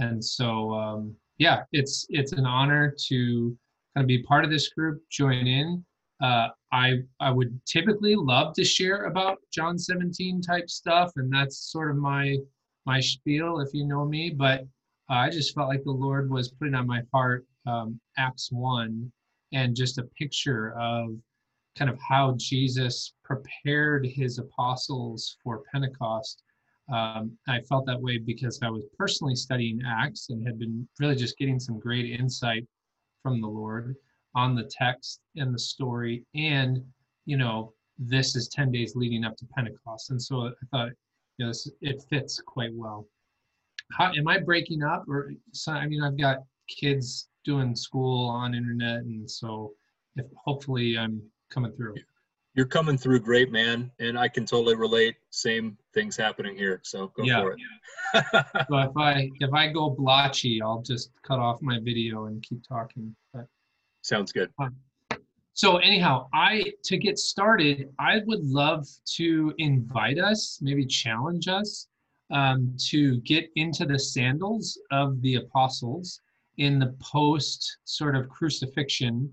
And so, um, yeah, it's it's an honor to kind of be part of this group, join in. Uh, I I would typically love to share about John 17 type stuff, and that's sort of my my spiel, if you know me. But I just felt like the Lord was putting on my heart um, Acts 1 and just a picture of kind of how Jesus prepared his apostles for Pentecost. Um, I felt that way because I was personally studying Acts and had been really just getting some great insight from the Lord on the text and the story. And, you know, this is 10 days leading up to Pentecost. And so I thought, you know, this, it fits quite well. How, am I breaking up? Or, so, I mean, I've got kids doing school on internet. And so if hopefully I'm coming through. You're coming through great, man, and I can totally relate. Same things happening here, so go yeah. for it. Yeah. so if I if I go blotchy, I'll just cut off my video and keep talking. But, Sounds good. so anyhow, I to get started, I would love to invite us, maybe challenge us, um, to get into the sandals of the apostles in the post sort of crucifixion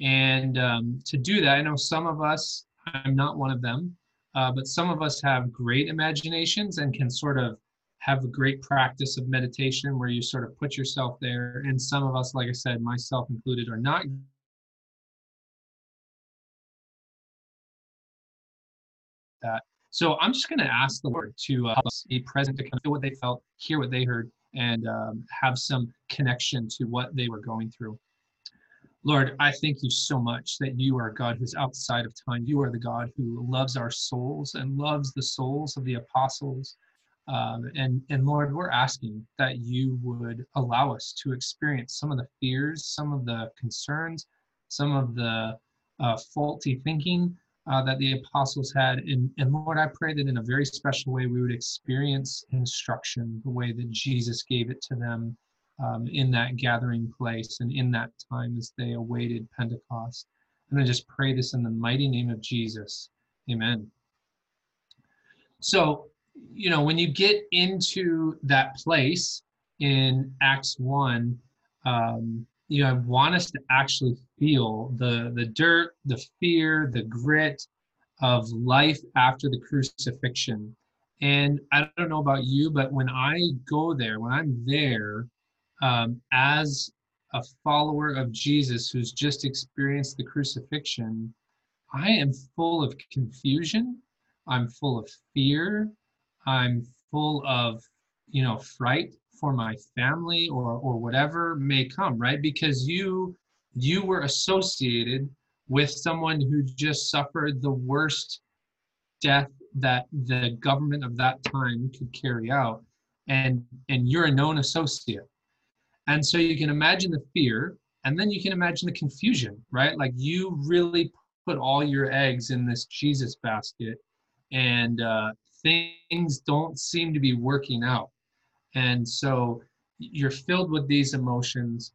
and um, to do that, I know some of us, I'm not one of them, uh, but some of us have great imaginations and can sort of have a great practice of meditation where you sort of put yourself there. And some of us, like I said, myself included, are not that. So I'm just going to ask the Lord to uh, help us be present to kind of feel what they felt, hear what they heard, and um, have some connection to what they were going through. Lord, I thank you so much that you are a God who's outside of time. You are the God who loves our souls and loves the souls of the apostles. Um, and, and Lord, we're asking that you would allow us to experience some of the fears, some of the concerns, some of the uh, faulty thinking uh, that the apostles had. And, and Lord, I pray that in a very special way we would experience instruction the way that Jesus gave it to them um, in that gathering place and in that time as they awaited Pentecost. And I just pray this in the mighty name of Jesus. Amen. So, you know, when you get into that place in Acts 1, um, you know, I want us to actually feel the, the dirt, the fear, the grit of life after the crucifixion. And I don't know about you, but when I go there, when I'm there, um, as a follower of Jesus who's just experienced the crucifixion, I am full of confusion. I'm full of fear. I'm full of, you know, fright for my family or or whatever may come, right? Because you you were associated with someone who just suffered the worst death that the government of that time could carry out and and you're a known associate and so you can imagine the fear, and then you can imagine the confusion, right? Like you really put all your eggs in this Jesus basket, and uh, things don't seem to be working out. And so you're filled with these emotions.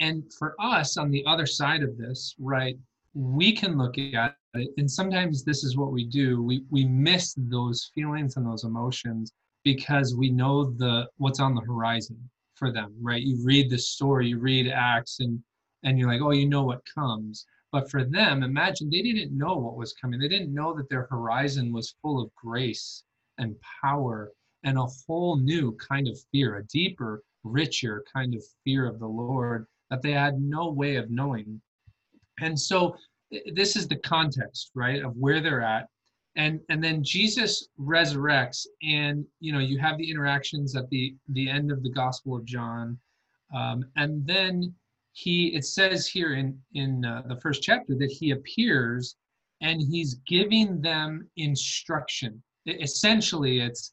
And for us on the other side of this, right, we can look at it, and sometimes this is what we do. We we miss those feelings and those emotions because we know the what's on the horizon for them, right? You read the story, you read Acts, and and you're like, oh, you know what comes. But for them, imagine they didn't know what was coming. They didn't know that their horizon was full of grace and power and a whole new kind of fear, a deeper, richer kind of fear of the Lord that they had no way of knowing. And so this is the context, right, of where they're at and and then jesus resurrects and you know you have the interactions at the the end of the gospel of john. Um, and then he it says here in in uh, the first chapter that he appears and he's giving them instruction. Essentially it's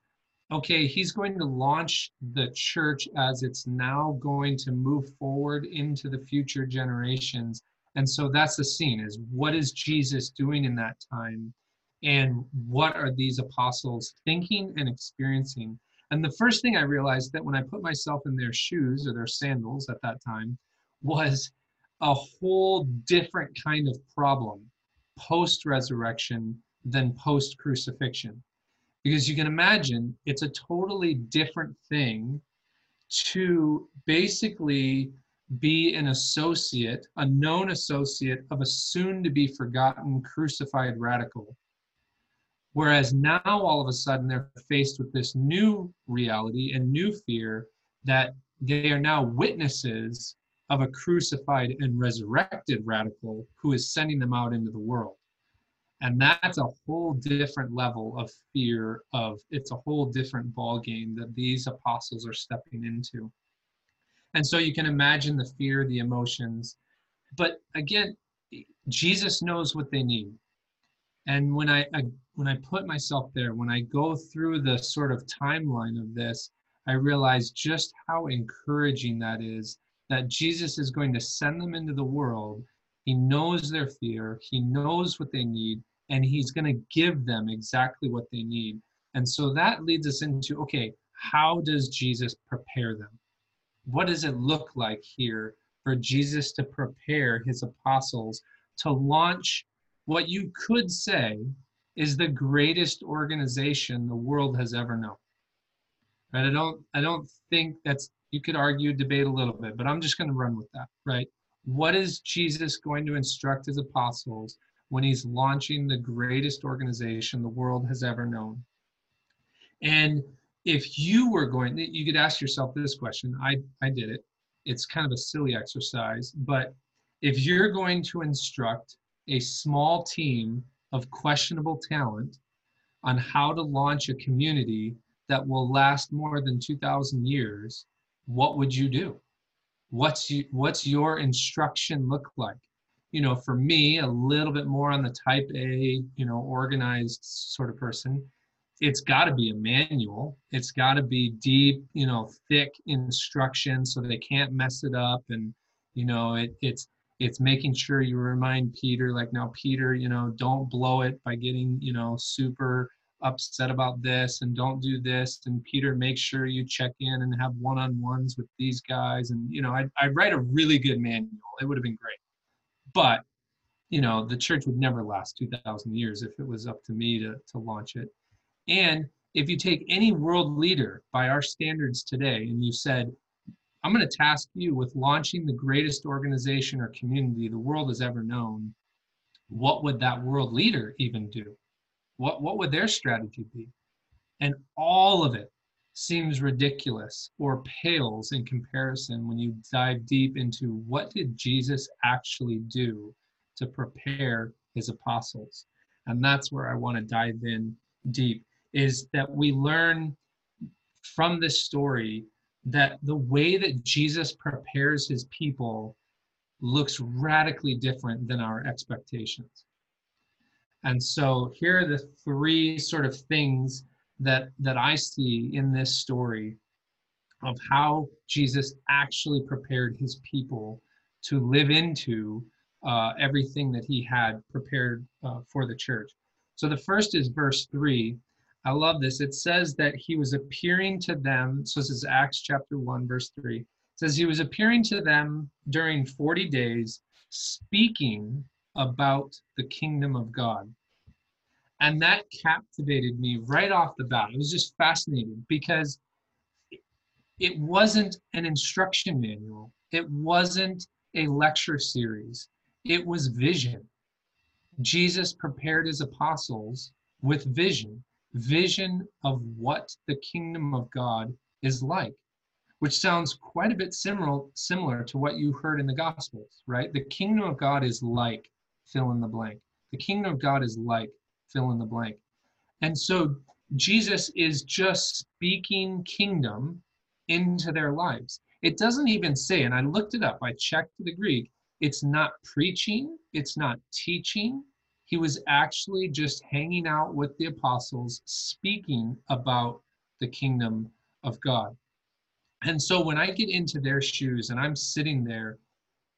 okay he's going to launch the church as it's now going to move forward into the future generations. And so that's the scene is what is jesus doing in that time and what are these apostles thinking and experiencing and the first thing i realized that when i put myself in their shoes or their sandals at that time was a whole different kind of problem post resurrection than post crucifixion because you can imagine it's a totally different thing to basically be an associate, a known associate of a soon to be forgotten crucified radical. Whereas now all of a sudden they're faced with this new reality and new fear that they are now witnesses of a crucified and resurrected radical who is sending them out into the world. And that's a whole different level of fear of it's a whole different ball game that these apostles are stepping into. And so you can imagine the fear, the emotions. But again, Jesus knows what they need. And when I, I when I put myself there, when I go through the sort of timeline of this, I realize just how encouraging that is that Jesus is going to send them into the world. He knows their fear, he knows what they need, and he's going to give them exactly what they need. And so that leads us into okay, how does Jesus prepare them? What does it look like here for Jesus to prepare his apostles to launch what you could say is the greatest organization the world has ever known? Right? I don't I don't think that's you could argue, debate a little bit, but I'm just going to run with that, right? What is Jesus going to instruct his apostles when he's launching the greatest organization the world has ever known? And if you were going, you could ask yourself this question. I, I did it. It's kind of a silly exercise, but if you're going to instruct a small team of questionable talent on how to launch a community that will last more than 2,000 years, what would you do? What's you, what's your instruction look like? You know, for me, a little bit more on the type A, you know, organized sort of person. It's got to be a manual. It's got to be deep, you know, thick instruction so they can't mess it up. And you know, it, it's it's making sure you remind Peter, like, now, Peter, you know, don't blow it by getting, you know, super upset about this and don't do this. And peter make sure you check in and have one-on-ones with these guys. And you know i'd, I'd write a really good manual. It would have been great. But you know the church would never last 2000 years if it was up to me to, to launch it. And if you take any world leader by our standards today and you said i'm going to task you with launching the greatest organization or community the world has ever known what would that world leader even do what, what would their strategy be? And all of it seems ridiculous or pales in comparison when you dive deep into what did Jesus actually do to prepare his apostles. And that's where I want to dive in deep is that we learn from this story that the way that Jesus prepares his people looks radically different than our expectations. And so here are the three sort of things that that I see in this story of how Jesus actually prepared his people to live into uh, everything that he had prepared uh, for the church. So the first is verse three. I love this. It says that he was appearing to them. So this is Acts chapter 1, verse 3. It says he was appearing to them during 40 days, speaking about the kingdom of God. And that captivated me right off the bat. It was just fascinating because it wasn't an instruction manual, it wasn't a lecture series, it was vision. Jesus prepared his apostles with vision, vision of what the kingdom of God is like which sounds quite a bit similar similar to what you heard in the gospels right? The kingdom of god is like fill in the blank. The kingdom of god is like fill in the blank. And so jesus is just speaking kingdom into their lives. It doesn't even say and i looked it up i checked the greek it's not preaching it's not teaching he was actually just hanging out with the apostles speaking about the kingdom of god and so when I get into their shoes and I'm sitting there,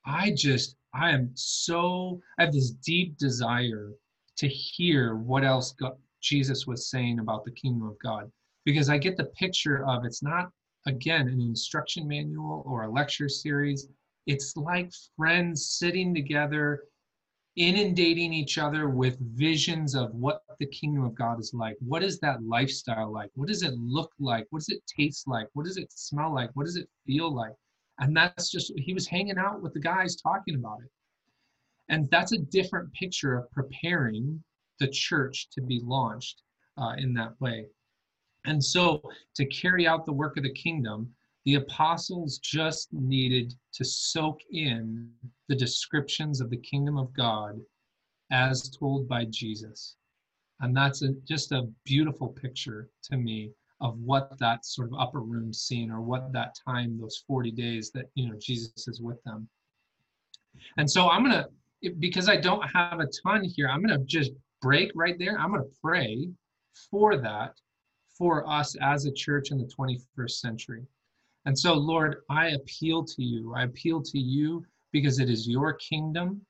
I just, I am so, I have this deep desire to hear what else God, Jesus was saying about the kingdom of God. Because I get the picture of it's not, again, an instruction manual or a lecture series. It's like friends sitting together, inundating each other with visions of what the kingdom of God is like. What is that lifestyle like? What does it look like? What does it taste like? What does it smell like? What does it feel like? And that's just, he was hanging out with the guys talking about it. And that's a different picture of preparing the church to be launched uh, in that way. And so, to carry out the work of the kingdom, the apostles just needed to soak in the descriptions of the kingdom of God as told by Jesus. And that's a, just a beautiful picture to me of what that sort of upper room scene or what that time, those 40 days that, you know, Jesus is with them. And so I'm going to, because I don't have a ton here, I'm going to just break right there. I'm going to pray for that for us as a church in the 21st century. And so, Lord, I appeal to you. I appeal to you because it is your kingdom.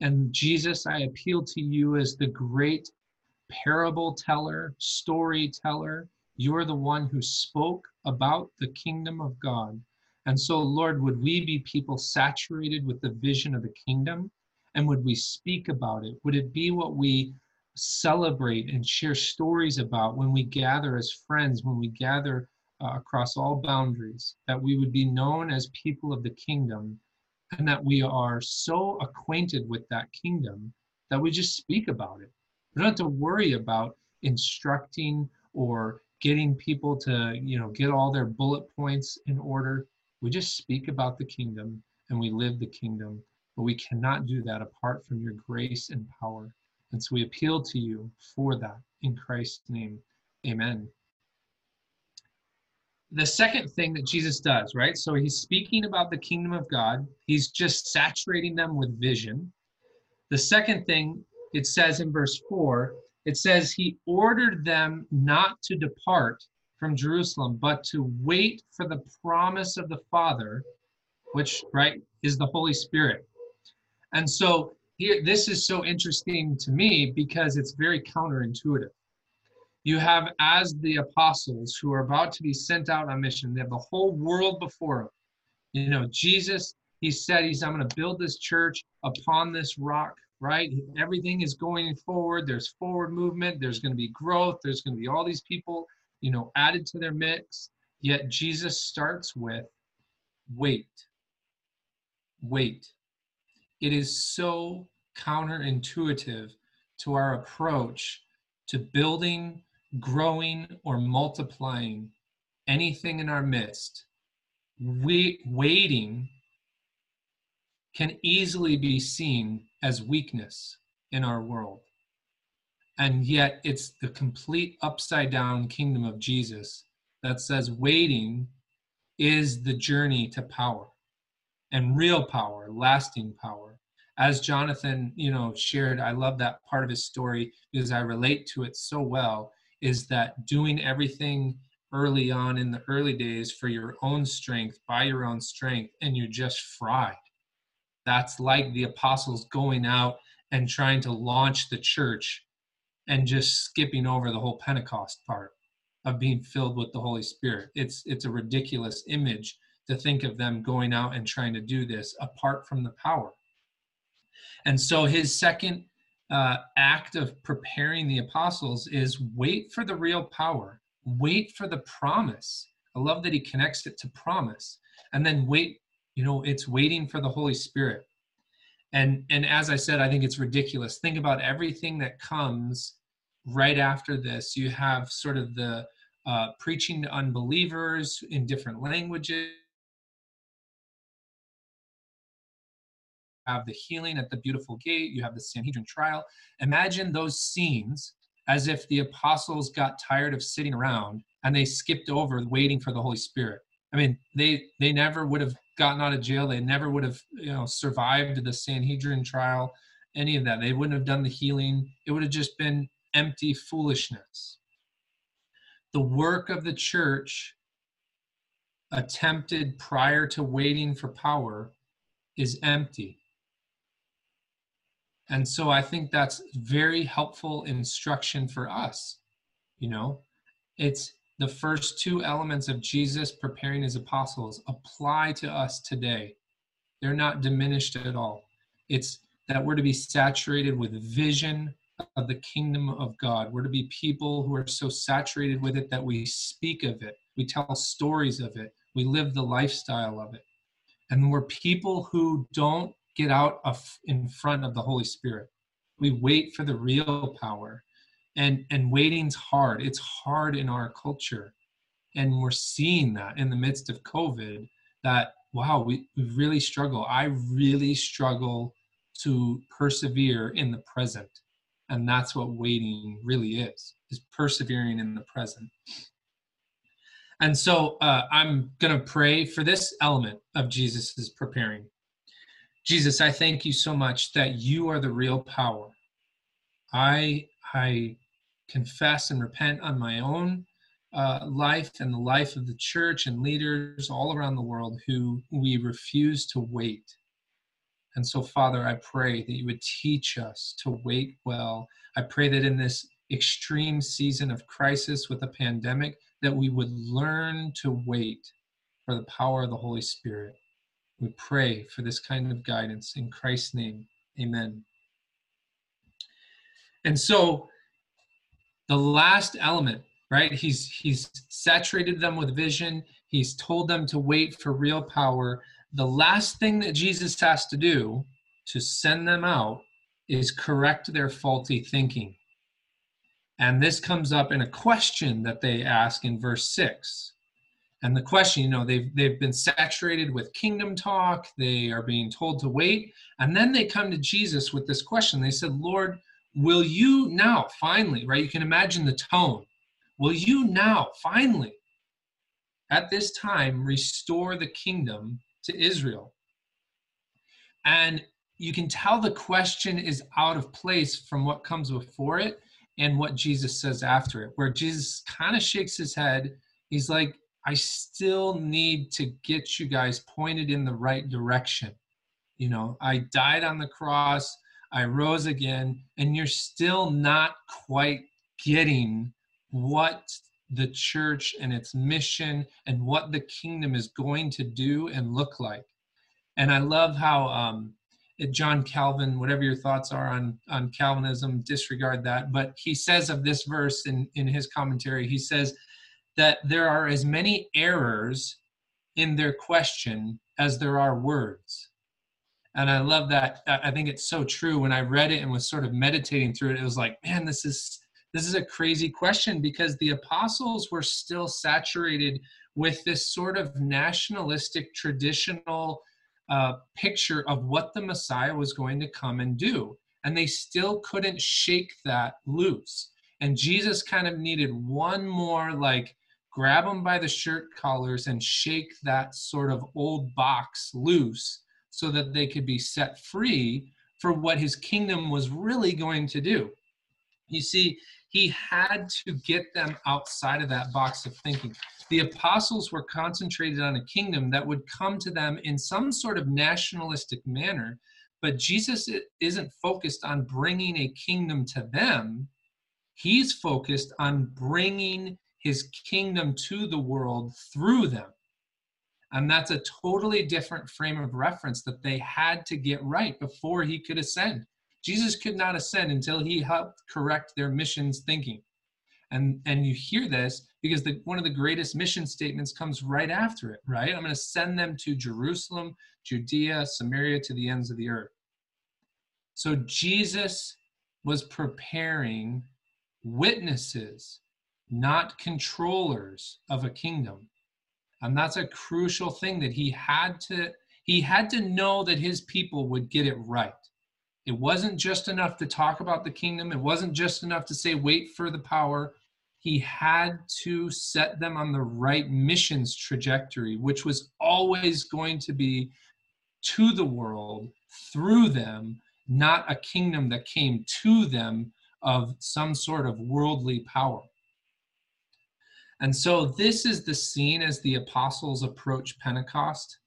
And Jesus, I appeal to you as the great parable teller, storyteller. You're the one who spoke about the kingdom of God. And so, Lord, would we be people saturated with the vision of the kingdom? And would we speak about it? Would it be what we celebrate and share stories about when we gather as friends, when we gather uh, across all boundaries, that we would be known as people of the kingdom and that we are so acquainted with that kingdom that we just speak about it. We don't have to worry about instructing or getting people to, you know, get all their bullet points in order. We just speak about the kingdom and we live the kingdom, but we cannot do that apart from your grace and power. And so we appeal to you for that in Christ's name. Amen. The second thing that Jesus does, right? So he's speaking about the kingdom of God, he's just saturating them with vision. The second thing it says in verse 4 it says he ordered them not to depart from Jerusalem, but to wait for the promise of the Father, which, right, is the Holy Spirit. And so here this is so interesting to me because it's very counterintuitive you have as the apostles who are about to be sent out on mission. They have the whole world before them you know jesus he said he's i'm going to build this church upon this rock right? Everything is going forward. There's forward movement. There's going to be growth. There's going to be all these people you know added to their mix. Yet jesus starts with wait. Wait. It is so counterintuitive to our approach to building, growing, or multiplying anything in our midst. We, waiting can easily be seen as weakness in our world. And yet, it's the complete upside down kingdom of Jesus that says waiting is the journey to power and real power, lasting power. As Jonathan, you know, shared, I love that part of his story because I relate to it so well. Is that doing everything early on in the early days for your own strength, by your own strength, and you're just fried. That's like the apostles going out and trying to launch the church and just skipping over the whole Pentecost part of being filled with the Holy Spirit. It's it's a ridiculous image to think of them going out and trying to do this apart from the power. And so his second uh, act of preparing the apostles is wait for the real power, wait for the promise. I love that he connects it to promise. And then wait, you know, it's waiting for the Holy Spirit. And and as I said, I think it's ridiculous. Think about everything that comes right after this. You have sort of the uh, preaching to unbelievers in different languages have the healing at the beautiful gate, you have the Sanhedrin trial. Imagine those scenes as if the apostles got tired of sitting around and they skipped over waiting for the Holy Spirit. I mean, they they never would have gotten out of jail. They never would have, you know, survived the Sanhedrin trial, any of that. They wouldn't have done the healing. It would have just been empty foolishness. The work of the church attempted prior to waiting for power is empty. And so I think that's very helpful instruction for us. You know, it's the first two elements of Jesus preparing his apostles apply to us today. They're not diminished at all. It's that we're to be saturated with vision of the kingdom of God. We're to be people who are so saturated with it that we speak of it, we tell stories of it, we live the lifestyle of it. And we're people who don't get out of, in front of the Holy Spirit. We wait for the real power. And, and waiting's hard. It's hard in our culture. And we're seeing that in the midst of COVID that, wow, we, we really struggle. I really struggle to persevere in the present and that's what waiting really is is persevering in the present and so uh, i'm going to pray for this element of jesus is preparing jesus i thank you so much that you are the real power i i confess and repent on my own uh, life and the life of the church and leaders all around the world who we refuse to wait and so, Father, I pray that you would teach us to wait well. I pray that in this extreme season of crisis with a pandemic, that we would learn to wait for the power of the Holy Spirit. We pray for this kind of guidance in Christ's name. Amen. And so the last element, right? He's he's saturated them with vision. He's told them to wait for real power the last thing that Jesus has to do to send them out is correct their faulty thinking. And this comes up in a question that they ask in verse 6. And the question, you know, they've, they've been saturated with kingdom talk, they are being told to wait. And then they come to Jesus with this question. They said, Lord, will you now, finally, right? You can imagine the tone. Will you now, finally, at this time, restore the kingdom to Israel. And you can tell the question is out of place from what comes before it and what Jesus says after it, where Jesus kind of shakes his head. He's like, I still need to get you guys pointed in the right direction. You know, I died on the cross, I rose again, and you're still not quite getting what the church and its mission and what the kingdom is going to do and look like. And I love how um, John Calvin, whatever your thoughts are on, on Calvinism, disregard that. But he says of this verse in, in his commentary, he says that there are as many errors in their question as there are words. And I love that. I think it's so true. When I read it and was sort of meditating through it, it was like, man, this is this is a crazy question because the apostles were still saturated with this sort of nationalistic traditional uh, picture of what the Messiah was going to come and do. And they still couldn't shake that loose. And Jesus kind of needed one more, like, grab them by the shirt collars and shake that sort of old box loose so that they could be set free for what his kingdom was really going to do. You see, he had to get them outside of that box of thinking. The apostles were concentrated on a kingdom that would come to them in some sort of nationalistic manner, but Jesus isn't focused on bringing a kingdom to them. He's focused on bringing his kingdom to the world through them. And that's a totally different frame of reference that they had to get right before he could ascend. Jesus could not ascend until he helped correct their missions thinking. And, and you hear this because the, one of the greatest mission statements comes right after it, right? I'm going to send them to Jerusalem, Judea, Samaria, to the ends of the earth. So Jesus was preparing witnesses, not controllers of a kingdom. And that's a crucial thing that he had to he had to know that his people would get it right. It wasn't just enough to talk about the kingdom, it wasn't just enough to say, wait for the power. He had to set them on the right missions trajectory, which was always going to be to the world through them, not a kingdom that came to them of some sort of worldly power. And so, this is the scene as the apostles approach Pentecost.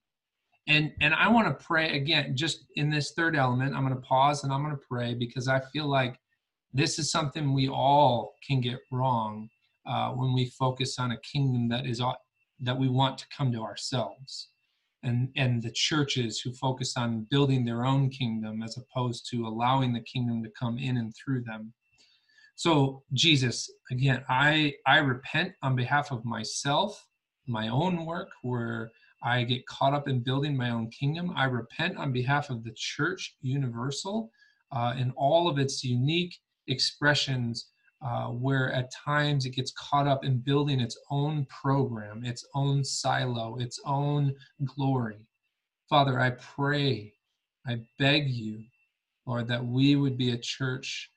And and i want to pray again just in this third element i'm going to pause and i'm going to pray because i feel like this is something we all can get wrong uh, when we focus on a kingdom that is that we want to come to ourselves. And and the churches who focus on building their own kingdom as opposed to allowing the kingdom to come in and through them So, Jesus, again, I, I repent on behalf of myself, my own work, where I get caught up in building my own kingdom. I repent on behalf of the church universal uh, in all of its unique expressions, uh, where at times it gets caught up in building its own program, its own silo, its own glory. Father, I pray, I beg you, Lord, that we would be a church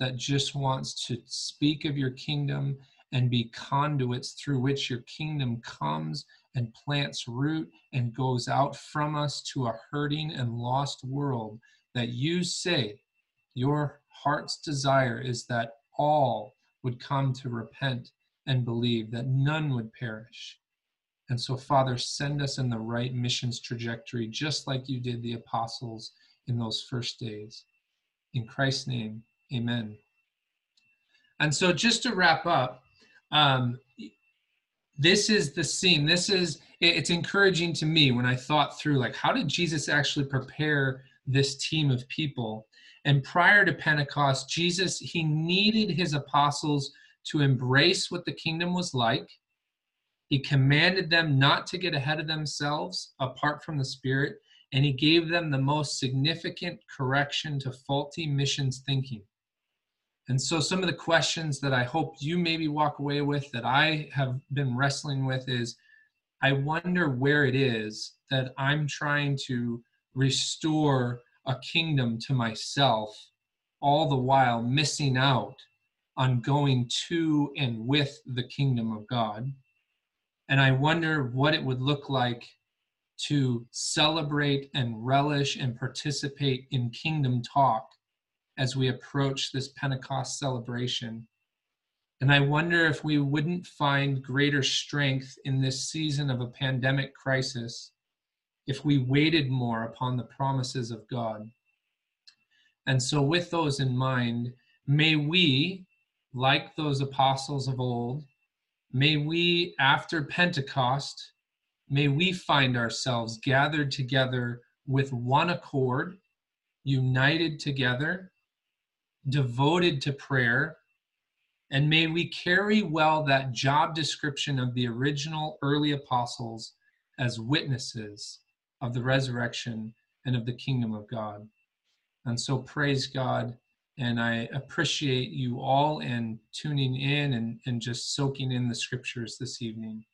that just wants to speak of your kingdom and be conduits through which your kingdom comes and plants root and goes out from us to a hurting and lost world. That you say your heart's desire is that all would come to repent and believe, that none would perish. And so, Father, send us in the right missions trajectory, just like you did the apostles in those first days. In Christ's name, Amen. And so, just to wrap up, um, this is the scene. This is it's encouraging to me when I thought through like how did Jesus actually prepare this team of people? And prior to Pentecost, Jesus he needed his apostles to embrace what the kingdom was like. He commanded them not to get ahead of themselves apart from the Spirit, and he gave them the most significant correction to faulty missions thinking. And so, some of the questions that I hope you maybe walk away with that I have been wrestling with is I wonder where it is that I'm trying to restore a kingdom to myself, all the while missing out on going to and with the kingdom of God. And I wonder what it would look like to celebrate and relish and participate in kingdom talk as we approach this Pentecost celebration. And I wonder if we wouldn't find greater strength in this season of a pandemic crisis if we waited more upon the promises of God. And so, with those in mind, may we, like those apostles of old, may we, after Pentecost, may we find ourselves gathered together with one accord, united together, devoted to prayer, and may we carry well that job description of the original early apostles as witnesses of the resurrection and of the kingdom of God. And so praise God. And I appreciate you all and tuning in and, and just soaking in the scriptures this evening.